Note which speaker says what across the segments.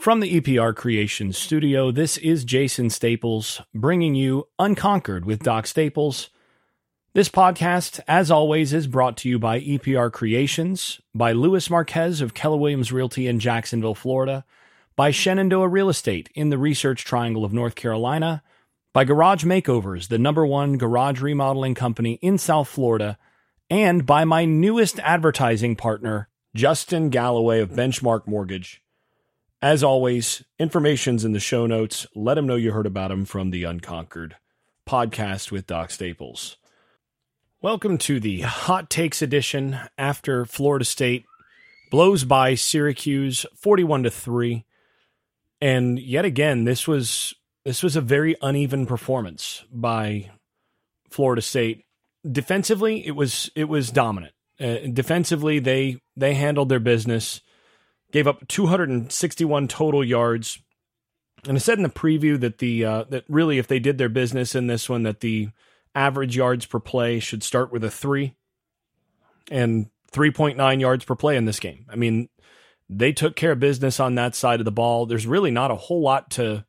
Speaker 1: From the EPR Creations studio, this is Jason Staples bringing you Unconquered with Doc Staples. This podcast, as always, is brought to you by EPR Creations, by Luis Marquez of Keller Williams Realty in Jacksonville, Florida, by Shenandoah Real Estate in the Research Triangle of North Carolina, by Garage Makeovers, the number one garage remodeling company in South Florida, and by my newest advertising partner, Justin Galloway of Benchmark Mortgage. As always, information's in the show notes. Let them know you heard about them from the Unconquered podcast with Doc Staples. Welcome to the Hot Takes edition after Florida State blows by Syracuse 41 to 3. And yet again, this was this was a very uneven performance by Florida State. Defensively, it was it was dominant. Uh, defensively, they they handled their business gave up 261 total yards. And I said in the preview that the uh, that really if they did their business in this one that the average yards per play should start with a 3 and 3.9 yards per play in this game. I mean, they took care of business on that side of the ball. There's really not a whole lot to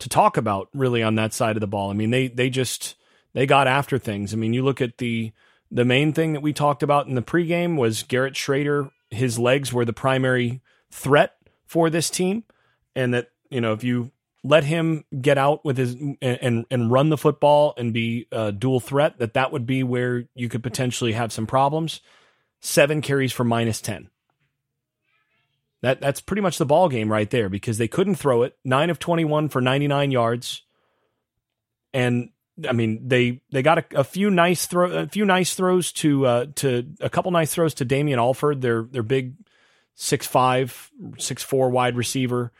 Speaker 1: to talk about really on that side of the ball. I mean, they they just they got after things. I mean, you look at the the main thing that we talked about in the pregame was Garrett Shrader. His legs were the primary threat for this team, and that you know if you let him get out with his and and run the football and be a dual threat, that that would be where you could potentially have some problems. Seven carries for minus ten. That that's pretty much the ball game right there because they couldn't throw it. Nine of twenty one for ninety nine yards, and I mean they they got a, a, few nice throw a few nice throws to uh, to a couple nice throws to Damien Alford, their their big six five, six four wide receiver.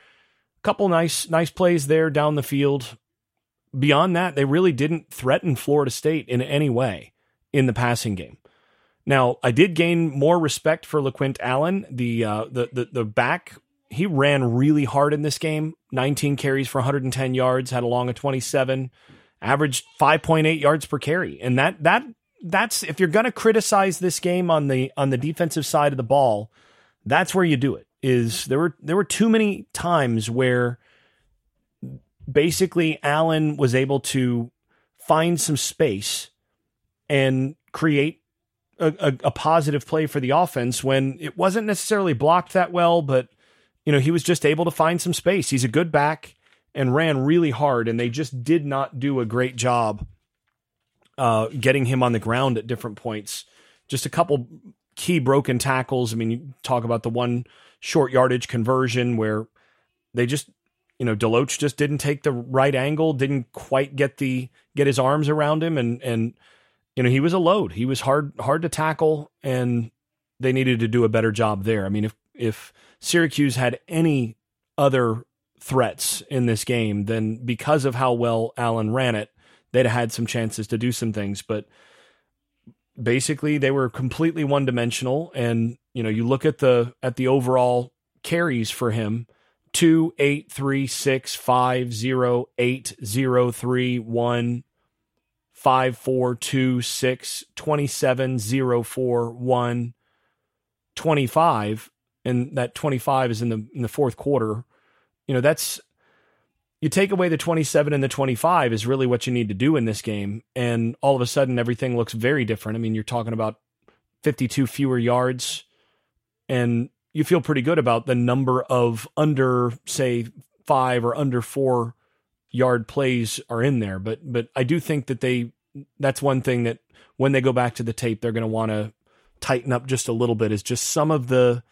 Speaker 1: A Couple nice nice plays there down the field. Beyond that, they really didn't threaten Florida State in any way in the passing game. Now, I did gain more respect for LeQuint Allen, the uh, the, the the back. He ran really hard in this game. 19 carries for 110 yards, had a long of 27, averaged 5.8 yards per carry, and that that that's if you're going to criticize this game on the on the defensive side of the ball, that's where you do it. Is there were there were too many times where basically Allen was able to find some space and create a, a, a, positive play for the offense when it wasn't necessarily blocked that well, but you know he was just able to find some space. He's a good back and ran really hard, and they just did not do a great job uh, getting him on the ground at different points. Just a couple key broken tackles. I mean, you talk about the one short yardage conversion where they just, you know, DeLoach just didn't take the right angle, didn't quite get the get his arms around him, and and you know he was a load. He was hard hard to tackle, and they needed to do a better job there. I mean, if if Syracuse had any other threats in this game, then because of how well Allen ran it, they'd have had some chances to do some things, but basically they were completely one dimensional and you know you look at the at the overall carries for him two eight three six five zero eight zero three one five four two six twenty seven zero four one twenty five and that 25 is in the in the fourth quarter. You know that's you take away the 27 and the 25 is really what you need to do in this game. And all of a sudden, everything looks very different. I mean, you're talking about 52 fewer yards, and you feel pretty good about the number of under, say, five or under four yard plays are in there. But, but I do think that they, that's one thing that when they go back to the tape, they're going to want to tighten up just a little bit is just some of the,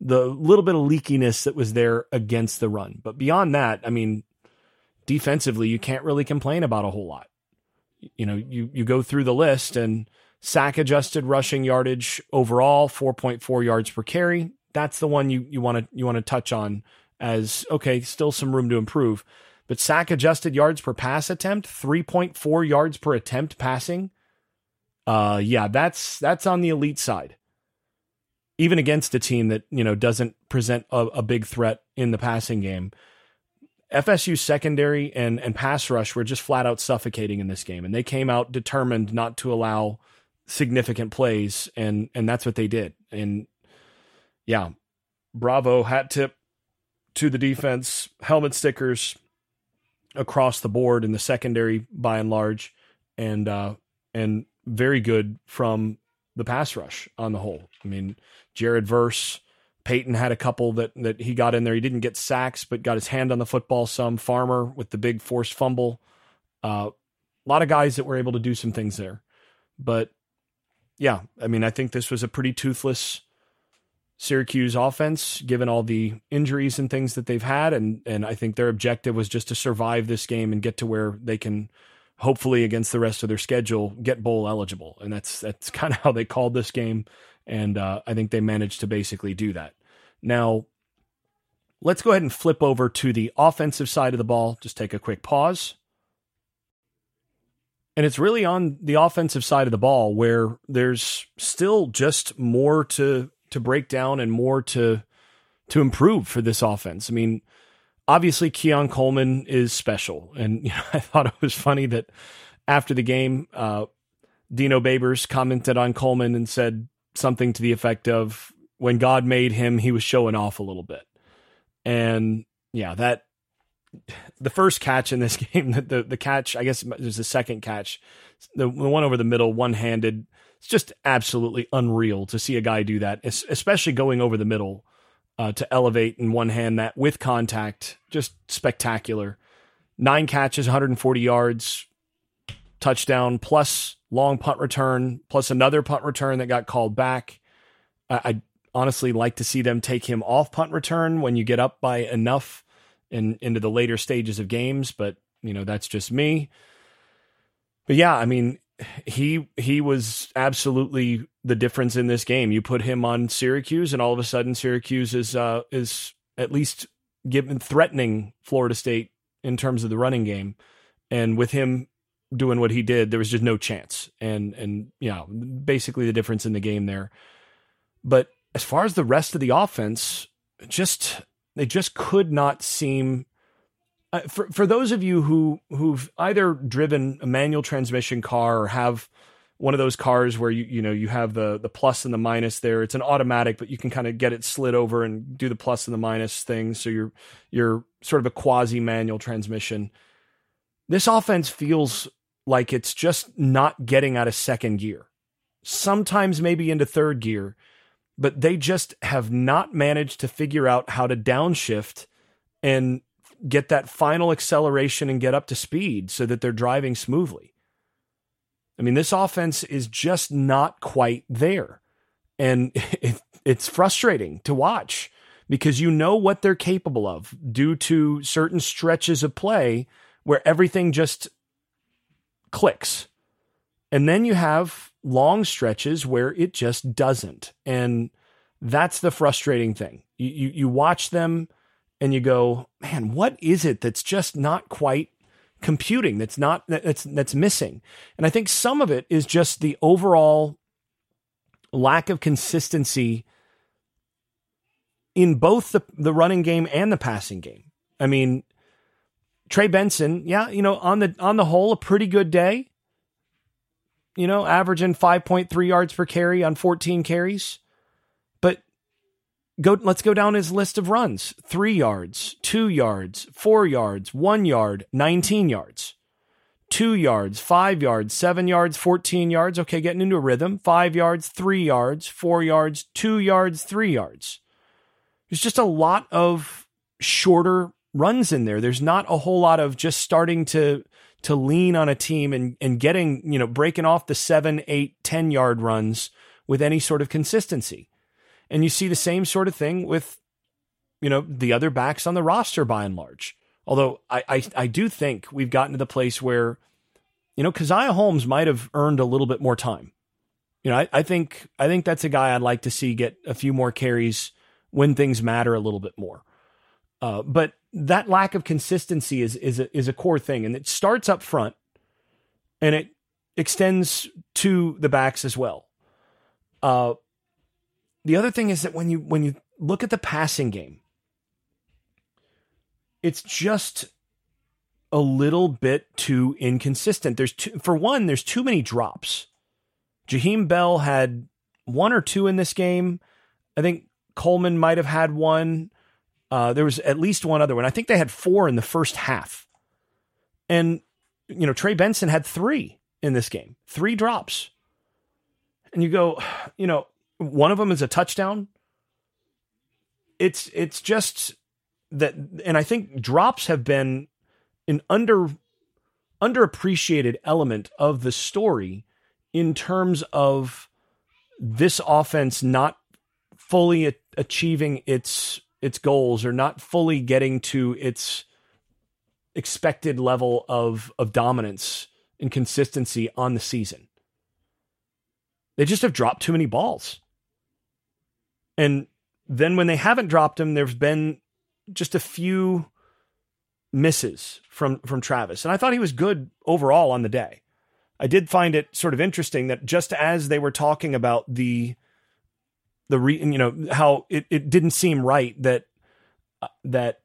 Speaker 1: the little bit of leakiness that was there against the run. But beyond that, I mean, defensively, you can't really complain about a whole lot. You know, you you go through the list and sack adjusted rushing yardage overall 4.4 yards per carry. That's the one you you want to you want to touch on as okay, still some room to improve. But sack adjusted yards per pass attempt, 3.4 yards per attempt passing. Uh yeah, that's that's on the elite side. Even against a team that, you know, doesn't present a, a big threat in the passing game. FSU secondary and and pass rush were just flat out suffocating in this game, and they came out determined not to allow significant plays, and and that's what they did. And yeah, bravo, hat tip to the defense, helmet stickers across the board in the secondary by and large, and uh, and very good from the pass rush on the whole. I mean, Jared Verse, Payton had a couple that that he got in there. He didn't get sacks, but got his hand on the football some. Farmer with the big forced fumble. Uh, a lot of guys that were able to do some things there. But yeah, I mean, I think this was a pretty toothless Syracuse offense, given all the injuries and things that they've had, and and I think their objective was just to survive this game and get to where they can, hopefully, against the rest of their schedule, get bowl eligible, and that's that's kind of how they called this game, and uh, I think they managed to basically do that. Now, let's go ahead and flip over to the offensive side of the ball. Just take a quick pause. And it's really on the offensive side of the ball where there's still just more to to break down and more to to improve for this offense. I mean, obviously Keon Coleman is special, and you know, I thought it was funny that after the game, uh, Dino Babers commented on Coleman and said something to the effect of, "When God made him, he was showing off a little bit," and yeah, that the first catch in this game, the the, the catch, I guess there's the second catch, the, the one over the middle, one handed it's just absolutely unreal to see a guy do that, especially going over the middle uh, to elevate in one hand that with contact. Just spectacular. Nine catches, 140 yards, touchdown, plus long punt return, plus another punt return that got called back. I, I honestly like to see them take him off punt return when you get up by enough in into the later stages of games, but you know that's just me. But yeah, I mean, he he was absolutely the difference in this game. You put him on Syracuse, and all of a sudden, Syracuse is uh, is at least given threatening Florida State in terms of the running game. And with him doing what he did, there was just no chance. And and yeah, basically the difference in the game there. But as far as the rest of the offense, just they just could not seem uh, for for those of you who who've either driven a manual transmission car or have one of those cars where you you know you have the the plus and the minus there it's an automatic but you can kind of get it slid over and do the plus and the minus thing so you're you're sort of a quasi manual transmission this offense feels like it's just not getting out of second gear sometimes maybe into third gear but they just have not managed to figure out how to downshift and get that final acceleration and get up to speed so that they're driving smoothly. I mean, this offense is just not quite there. And it, it's frustrating to watch because you know what they're capable of due to certain stretches of play where everything just clicks. And then you have long stretches where it just doesn't. And that's the frustrating thing. You, you, you watch them and you go, man, what is it that's just not quite computing? That's not that's that's missing. And I think some of it is just the overall lack of consistency in both the the running game and the passing game. I mean, Trey Benson, yeah, you know, on the on the whole, a pretty good day. You know, averaging 5.3 yards per carry on 14 carries But go let's go down his list of runs. 3 yards, 2 yards, 4 yards, 1 yard, 19 yards. 2 yards, 5 yards, 7 yards, 14 yards. Okay, getting into a rhythm. 5 yards, 3 yards, 4 yards, 2 yards, 3 yards. There's just a lot of shorter runs in there. There's not a whole lot of just starting to to lean on a team and and getting, you know, breaking off the seven, eight, ten yard runs with any sort of consistency. And you see the same sort of thing with, you know, the other backs on the roster by and large. Although I, I, I do think we've gotten to the place where, you know, Caziah Holmes might have earned a little bit more time. You know, I, I think I think that's a guy I'd like to see get a few more carries when things matter a little bit more. Uh, but that lack of consistency is is a, is a core thing, and it starts up front, and it extends to the backs as well. Uh, the other thing is that when you when you look at the passing game, it's just a little bit too inconsistent. There's too, for one, there's too many drops. Jaheim Bell had one or two in this game. I think Coleman might have had one. Uh, there was at least one other one. I think they had four in the first half. And, you know, Trey Benson had three in this game, three drops. And you go, you know, one of them is a touchdown. It's it's just that, and I think drops have been an under underappreciated element of the story in terms of this offense not fully achieving its its goals or not fully getting to its expected level of of dominance and consistency on the season. They just have dropped too many balls. And then when they haven't dropped them, there's been just a few misses from from Travis. And I thought he was good overall on the day. I did find it sort of interesting that just as they were talking about the the re, you know how it, it didn't seem right that uh, that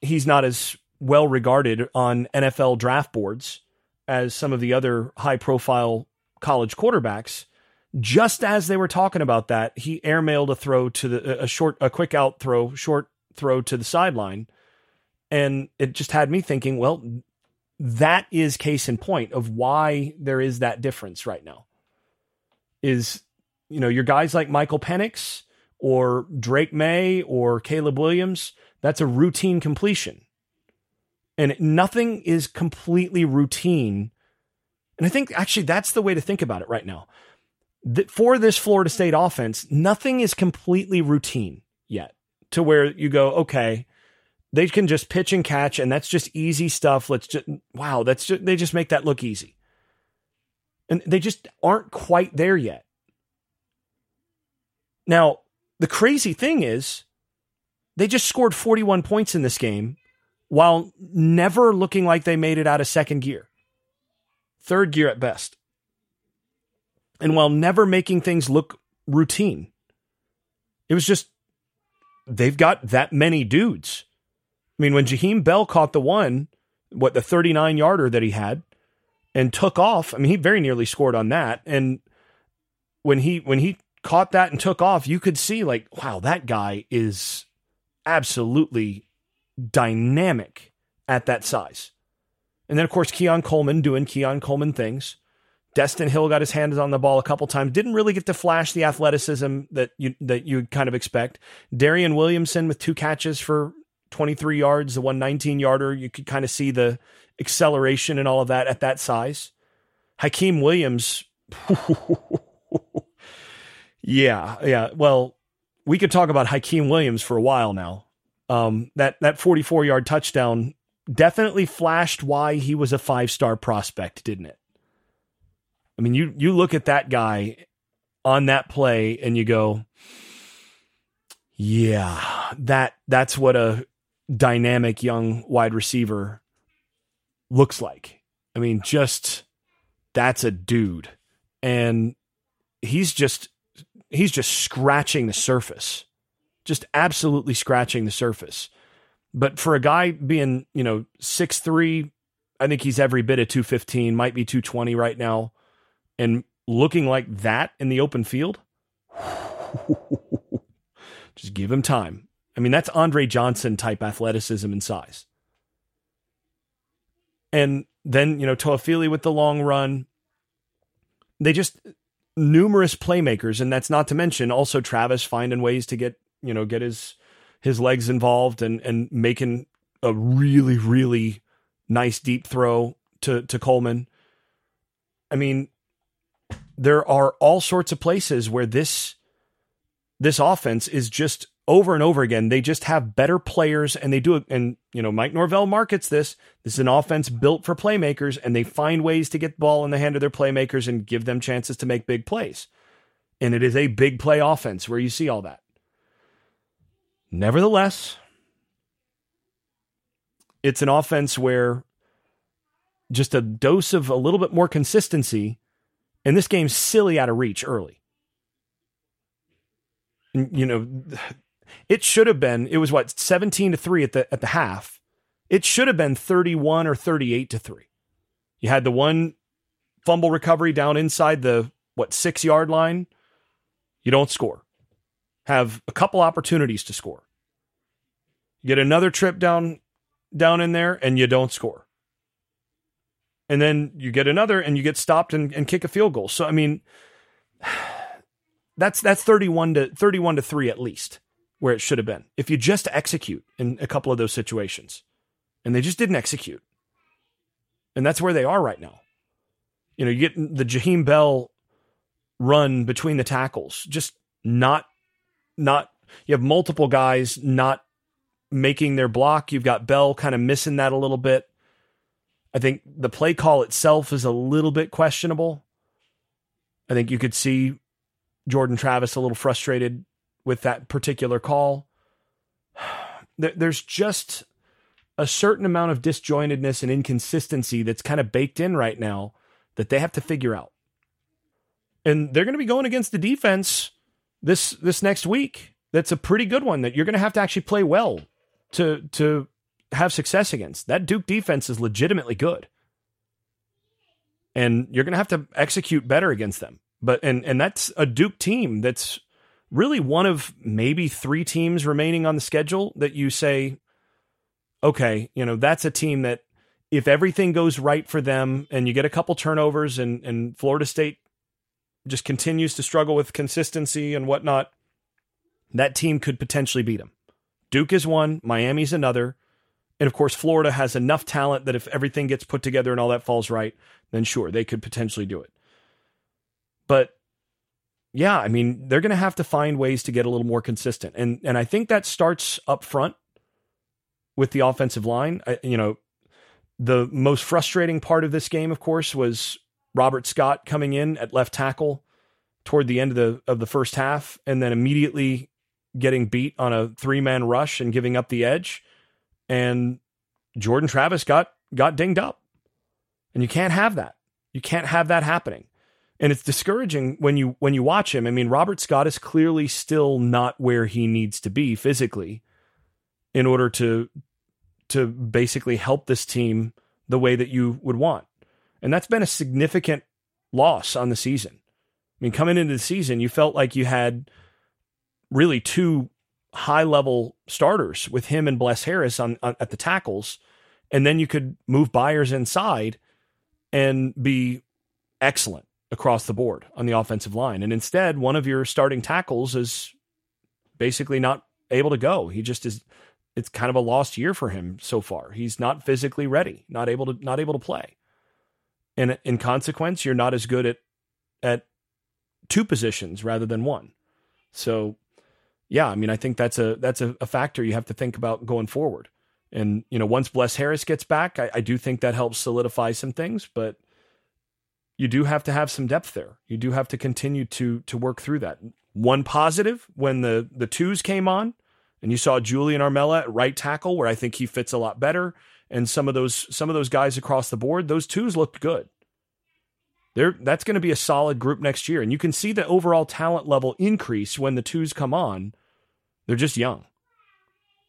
Speaker 1: he's not as well regarded on NFL draft boards as some of the other high profile college quarterbacks. Just as they were talking about that, he airmailed a throw to the a short a quick out throw, short throw to the sideline. And it just had me thinking, well, that is case in point of why there is that difference right now. Is you know, your guys like Michael Penix or Drake Maye or Caleb Williams, that's a routine completion. And nothing is completely routine. And I think actually that's the way to think about it right now. That For this Florida State offense, nothing is completely routine yet to where you go, okay, they can just pitch and catch, and that's just easy stuff. Let's just, wow, that's just, they just make that look easy. And they just aren't quite there yet. Now, the crazy thing is, they just scored 41 points in this game while never looking like they made it out of second gear, third gear at best. And while never making things look routine, it was just, they've got that many dudes. I mean, when Jaheim Bell caught the one, what, the 39 yarder that he had, and took off, I mean, he very nearly scored on that. And when he, when he caught that and took off, you could see like, wow, that guy is absolutely dynamic at that size. And then of course Keon Coleman doing Keon Coleman things. Destyn Hill got his hands on the ball a couple times. Didn't really get to flash the athleticism that you that you kind of expect. Darion Williamson with two catches for 23 yards, the 119 yarder. You could kind of see the acceleration and all of that at that size. Hykeem Williams Yeah, yeah. Well, we could talk about Hykeem Williams for a while now. Um, that that 44 yard touchdown definitely flashed why he was a five star prospect, didn't it? I mean, you you look at that guy on that play and you go, yeah, that that's what a dynamic young wide receiver looks like. I mean, just that's a dude, and he's just he's just scratching the surface, just absolutely scratching the surface. But for a guy being, you know, six three, I think he's every bit of 215, might be 220 right now, and looking like that in the open field, just give him time. I mean, that's Andre Johnson type athleticism and size. And then, you know, Toafili with the long run. They just numerous playmakers, and that's not to mention also Travis finding ways to get you know get his his legs involved and and making a really really nice deep throw to to Coleman. I mean, there are all sorts of places where this this offense is just over and over again. They just have better players and they do it. And, you know, Mike Norvell markets this. This is an offense built for playmakers and they find ways to get the ball in the hand of their playmakers and give them chances to make big plays. And it is a big play offense where you see all that. Nevertheless, it's an offense where just a dose of a little bit more consistency, and this game's silly out of reach early. You know, it should have been, it was what, 17 to 3 at the at the half. It should have been 31 or 38 to 3. You had the one fumble recovery down inside the what, 6-yard line. You don't score. Have a couple opportunities to score. You get another trip down down in there and you don't score. And then you get another and you get stopped and, and kick a field goal. So I mean that's that's 31 to 31 to 3 at least where it should have been. If you just execute in a couple of those situations. And they just didn't execute. And that's where they are right now. You know, you get the Jaheim Bell run between the tackles, just not not you have multiple guys not making their block. You've got Bell kind of missing that a little bit. I think the play call itself is a little bit questionable. I think you could see Jordan Travis a little frustrated with that particular call. There's just a certain amount of disjointedness and inconsistency that's kind of baked in right now that they have to figure out. And they're going to be going against the defense this this next week. That's a pretty good one that you're going to have to actually play well to to have success against. That Duke defense is legitimately good. And you're going to have to execute better against them. But and and that's a Duke team that's really one of maybe 3 teams remaining on the schedule that you say okay, you know, that's a team that if everything goes right for them and you get a couple turnovers and and Florida State just continues to struggle with consistency and whatnot, that team could potentially beat them. Duke is one, Miami's another. And of course, Florida has enough talent that if everything gets put together and all that falls right, then sure, they could potentially do it. But yeah, I mean, they're going to have to find ways to get a little more consistent. And and I think that starts up front with the offensive line. I, you know, the most frustrating part of this game, of course, was Robert Scott coming in at left tackle toward the end of the of the first half, and then immediately getting beat on a three man rush and giving up the edge. And Jordan Travis got got dinged up. And you can't have that. You can't have that happening. And it's discouraging when you when you watch him. I mean, Robert Scott is clearly still not where he needs to be physically in order to to basically help this team the way that you would want. And that's been a significant loss on the season. I mean, coming into the season, you felt like you had really two high level starters with him and Bless Harris on, on, at the tackles, and then you could move Byers inside and be excellent across the board on the offensive line. And instead, one of your starting tackles is basically not able to go. He just is it's kind of a lost year for him so far. He's not physically ready, not able to not able to play. And in consequence, you're not as good at at two positions rather than one. So yeah, I mean, I think that's a that's a, a factor you have to think about going forward. And you know, once Bless Harris gets back, I, I do think that helps solidify some things, but you do have to have some depth there. You do have to continue to to work through that. One positive when the the twos came on, and you saw Julian Armella at right tackle, where I think he fits a lot better. And some of those some of those guys across the board, those twos looked good. There, that's going to be a solid group next year, and you can see the overall talent level increase when the twos come on. They're just young.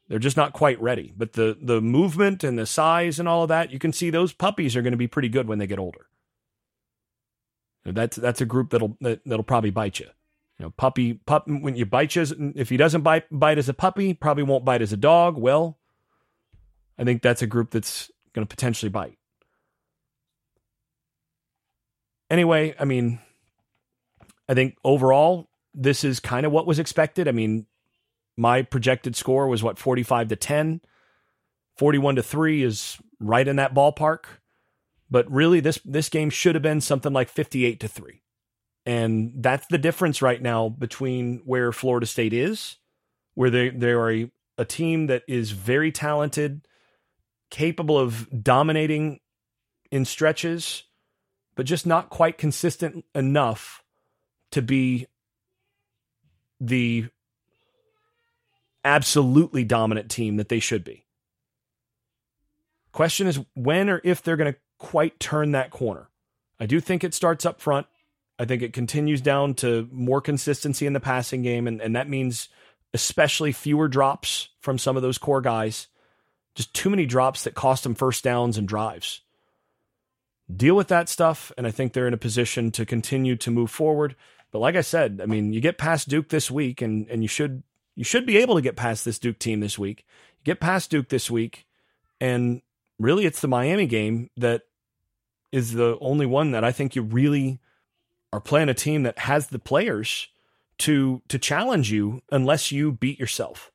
Speaker 1: They're just not quite ready. But the the movement and the size and all of that, you can see those puppies are going to be pretty good when they get older. That's that's a group that'll that, that'll probably bite you. You know, puppy, pup. When you bite you, if he doesn't bite bite as a puppy, probably won't bite as a dog. Well, I think that's a group that's going to potentially bite. Anyway, I mean, I think overall this is kind of what was expected. I mean, my projected score was what 45 to 10. 41 to 3 is right in that ballpark. But really this this game should have been something like 58 to 3. And that's the difference right now between where Florida State is, where they, they are a, a team that is very talented, capable of dominating in stretches, but just not quite consistent enough to be the absolutely dominant team that they should be. Question is when or if they're going to quite turn that corner. I do think it starts up front. I think it continues down to more consistency in the passing game, and, and that means especially fewer drops from some of those core guys. Just too many drops that cost them first downs and drives. Deal with that stuff, and I think they're in a position to continue to move forward. But like I said, I mean, you get past Duke this week, and and you should you should be able to get past this Duke team this week. You get past Duke this week, and really it's the Miami game that is the only one that I think you really are playing a team that has the players to to challenge you unless you beat yourself.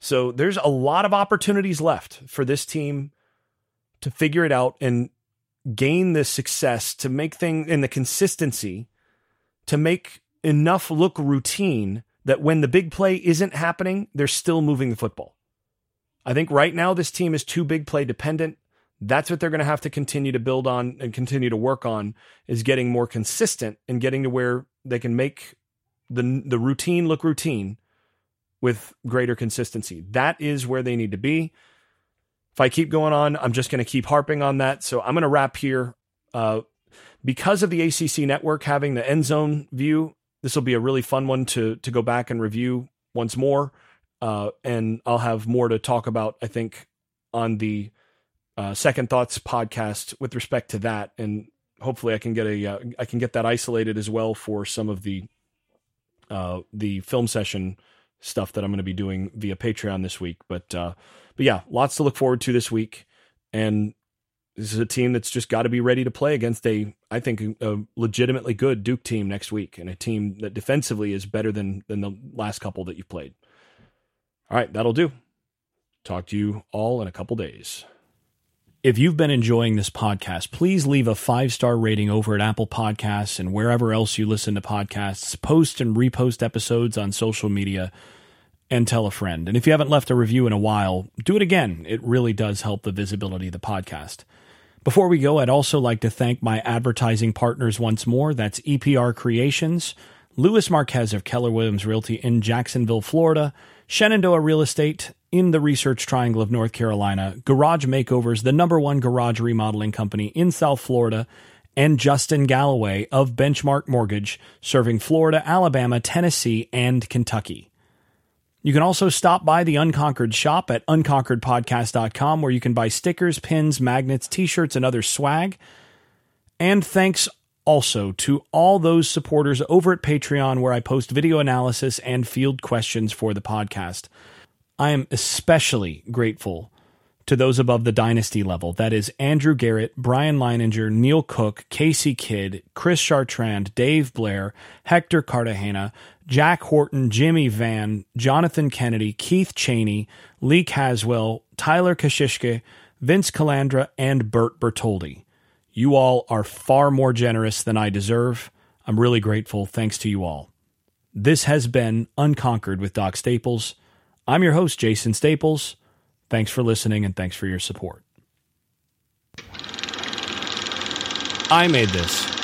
Speaker 1: So there's a lot of opportunities left for this team to figure it out and gain the success to make things in the consistency to make enough look routine that when the big play isn't happening, they're still moving the football. I think right now this team is too big play dependent. That's what they're going to have to continue to build on and continue to work on is getting more consistent and getting to where they can make the the routine look routine with greater consistency. That is where they need to be. If I keep going on, I'm just going to keep harping on that. So I'm going to wrap here. Uh, because of the ACC network having the end zone view, this will be a really fun one to to go back and review once more. Uh, and I'll have more to talk about, I think, on the uh, Second Thoughts podcast with respect to that, and hopefully I can get a uh, I can get that isolated as well for some of the uh, the film session stuff that I'm going to be doing via Patreon this week. But uh, but yeah, lots to look forward to this week, and this is a team that's just got to be ready to play against a I think a legitimately good Duke team next week, and a team that defensively is better than than the last couple that you've played. All right, that'll do. Talk to you all in a couple days. If you've been enjoying this podcast, please leave a five star rating over at Apple Podcasts and wherever else you listen to podcasts. Post and repost episodes on social media and tell a friend. And if you haven't left a review in a while, do it again. It really does help the visibility of the podcast. Before we go, I'd also like to thank my advertising partners once more. That's EPR Creations, Luis Marquez of Keller Williams Realty in Jacksonville, Florida, Shenandoah Real Estate, in the Research Triangle of North Carolina, Garage Makeovers, the number one garage remodeling company in South Florida, and Justin Galloway of Benchmark Mortgage, serving Florida, Alabama, Tennessee, and Kentucky. You can also stop by the Unconquered shop at unconqueredpodcast.com where you can buy stickers, pins, magnets, t shirts, and other swag. And thanks also to all those supporters over at Patreon where I post video analysis and field questions for the podcast. I am especially grateful to those above the dynasty level. That is Andrew Garrett, Brian Leininger, Neil Cook, Casey Kidd, Chris Chartrand, Dave Blair, Hector Cartagena, Jack Horton, Jimmy Van, Jonathan Kennedy, Keith Cheney, Lee Caswell, Tyler Kashishke, Vince Calandra, and Bert Bertoldi. You all are far more generous than I deserve. I'm really grateful. Thanks to you all. This has been Unconquered with Doc Staples. I'm your host, Jason Staples. Thanks for listening and thanks for your support. I made this.